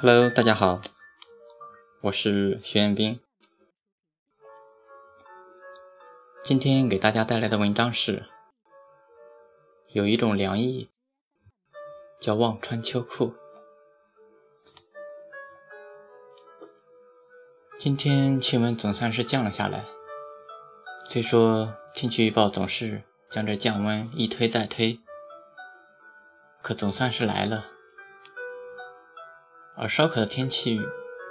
Hello，大家好，我是徐彦斌。今天给大家带来的文章是：有一种凉意，叫忘穿秋裤。今天气温总算是降了下来，虽说天气预报总是将这降温一推再推，可总算是来了。而烧烤的天气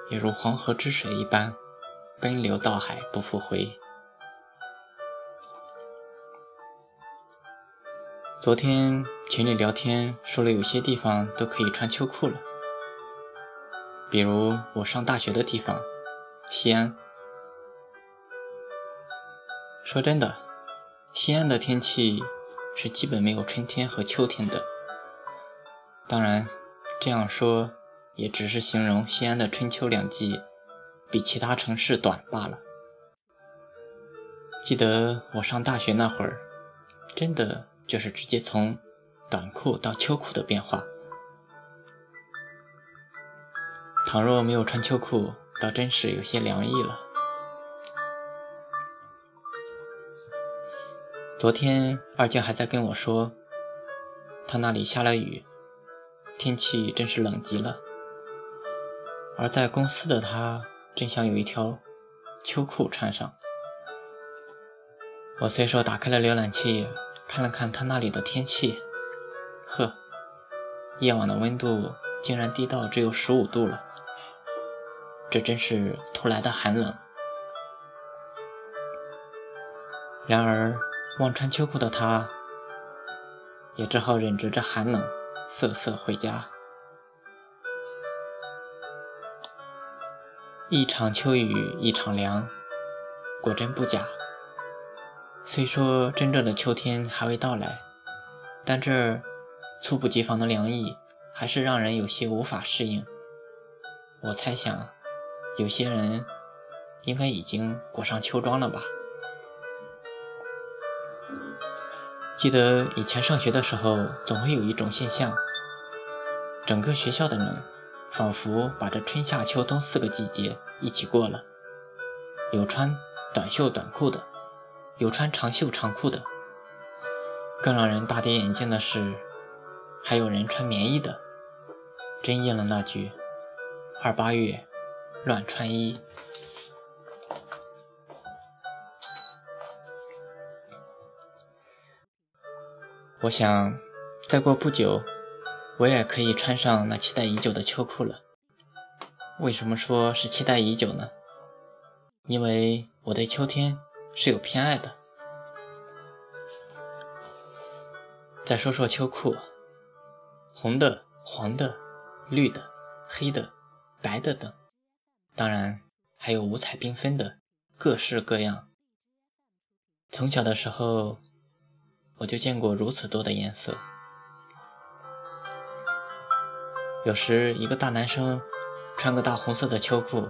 也如黄河之水一般，奔流到海不复回。昨天群里聊天说了，有些地方都可以穿秋裤了，比如我上大学的地方西安。说真的，西安的天气是基本没有春天和秋天的。当然，这样说。也只是形容西安的春秋两季比其他城市短罢了。记得我上大学那会儿，真的就是直接从短裤到秋裤的变化。倘若没有穿秋裤，倒真是有些凉意了。昨天二舅还在跟我说，他那里下了雨，天气真是冷极了。而在公司的他正想有一条秋裤穿上，我随手打开了浏览器，看了看他那里的天气，呵，夜晚的温度竟然低到只有十五度了，这真是突来的寒冷。然而，忘穿秋裤的他，也只好忍着这寒冷，瑟瑟回家。一场秋雨一场凉，果真不假。虽说真正的秋天还未到来，但这猝不及防的凉意还是让人有些无法适应。我猜想，有些人应该已经裹上秋装了吧。记得以前上学的时候，总会有一种现象，整个学校的人。仿佛把这春夏秋冬四个季节一起过了，有穿短袖短裤的，有穿长袖长裤的，更让人大跌眼镜的是，还有人穿棉衣的，真应了那句“二八月乱穿衣”。我想，再过不久。我也可以穿上那期待已久的秋裤了。为什么说是期待已久呢？因为我对秋天是有偏爱的。再说说秋裤，红的、黄的、绿的、黑的、白的等，当然还有五彩缤纷的，各式各样。从小的时候，我就见过如此多的颜色。有时一个大男生穿个大红色的秋裤，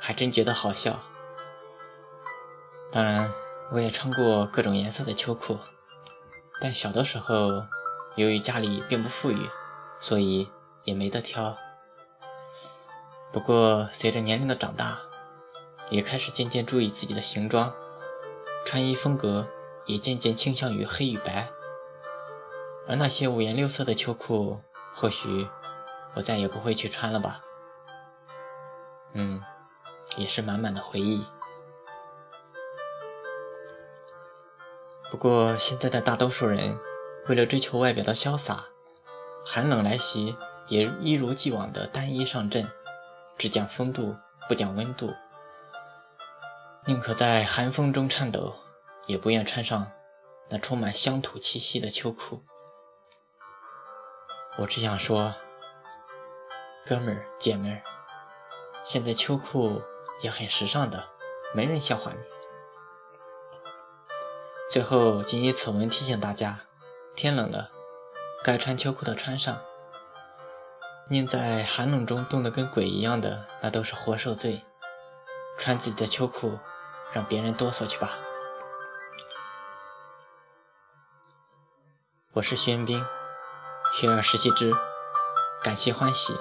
还真觉得好笑。当然，我也穿过各种颜色的秋裤，但小的时候由于家里并不富裕，所以也没得挑。不过随着年龄的长大，也开始渐渐注意自己的行装，穿衣风格也渐渐倾向于黑与白。而那些五颜六色的秋裤，或许。我再也不会去穿了吧？嗯，也是满满的回忆。不过现在的大多数人，为了追求外表的潇洒，寒冷来袭也一如既往的单衣上阵，只讲风度不讲温度，宁可在寒风中颤抖，也不愿穿上那充满乡土气息的秋裤。我只想说。哥们儿姐们儿，现在秋裤也很时尚的，没人笑话你。最后，谨以此文提醒大家：天冷了，该穿秋裤的穿上。宁在寒冷中冻得跟鬼一样的，那都是活受罪。穿自己的秋裤，让别人哆嗦去吧。我是徐彦斌，学而时习之，感谢欢喜。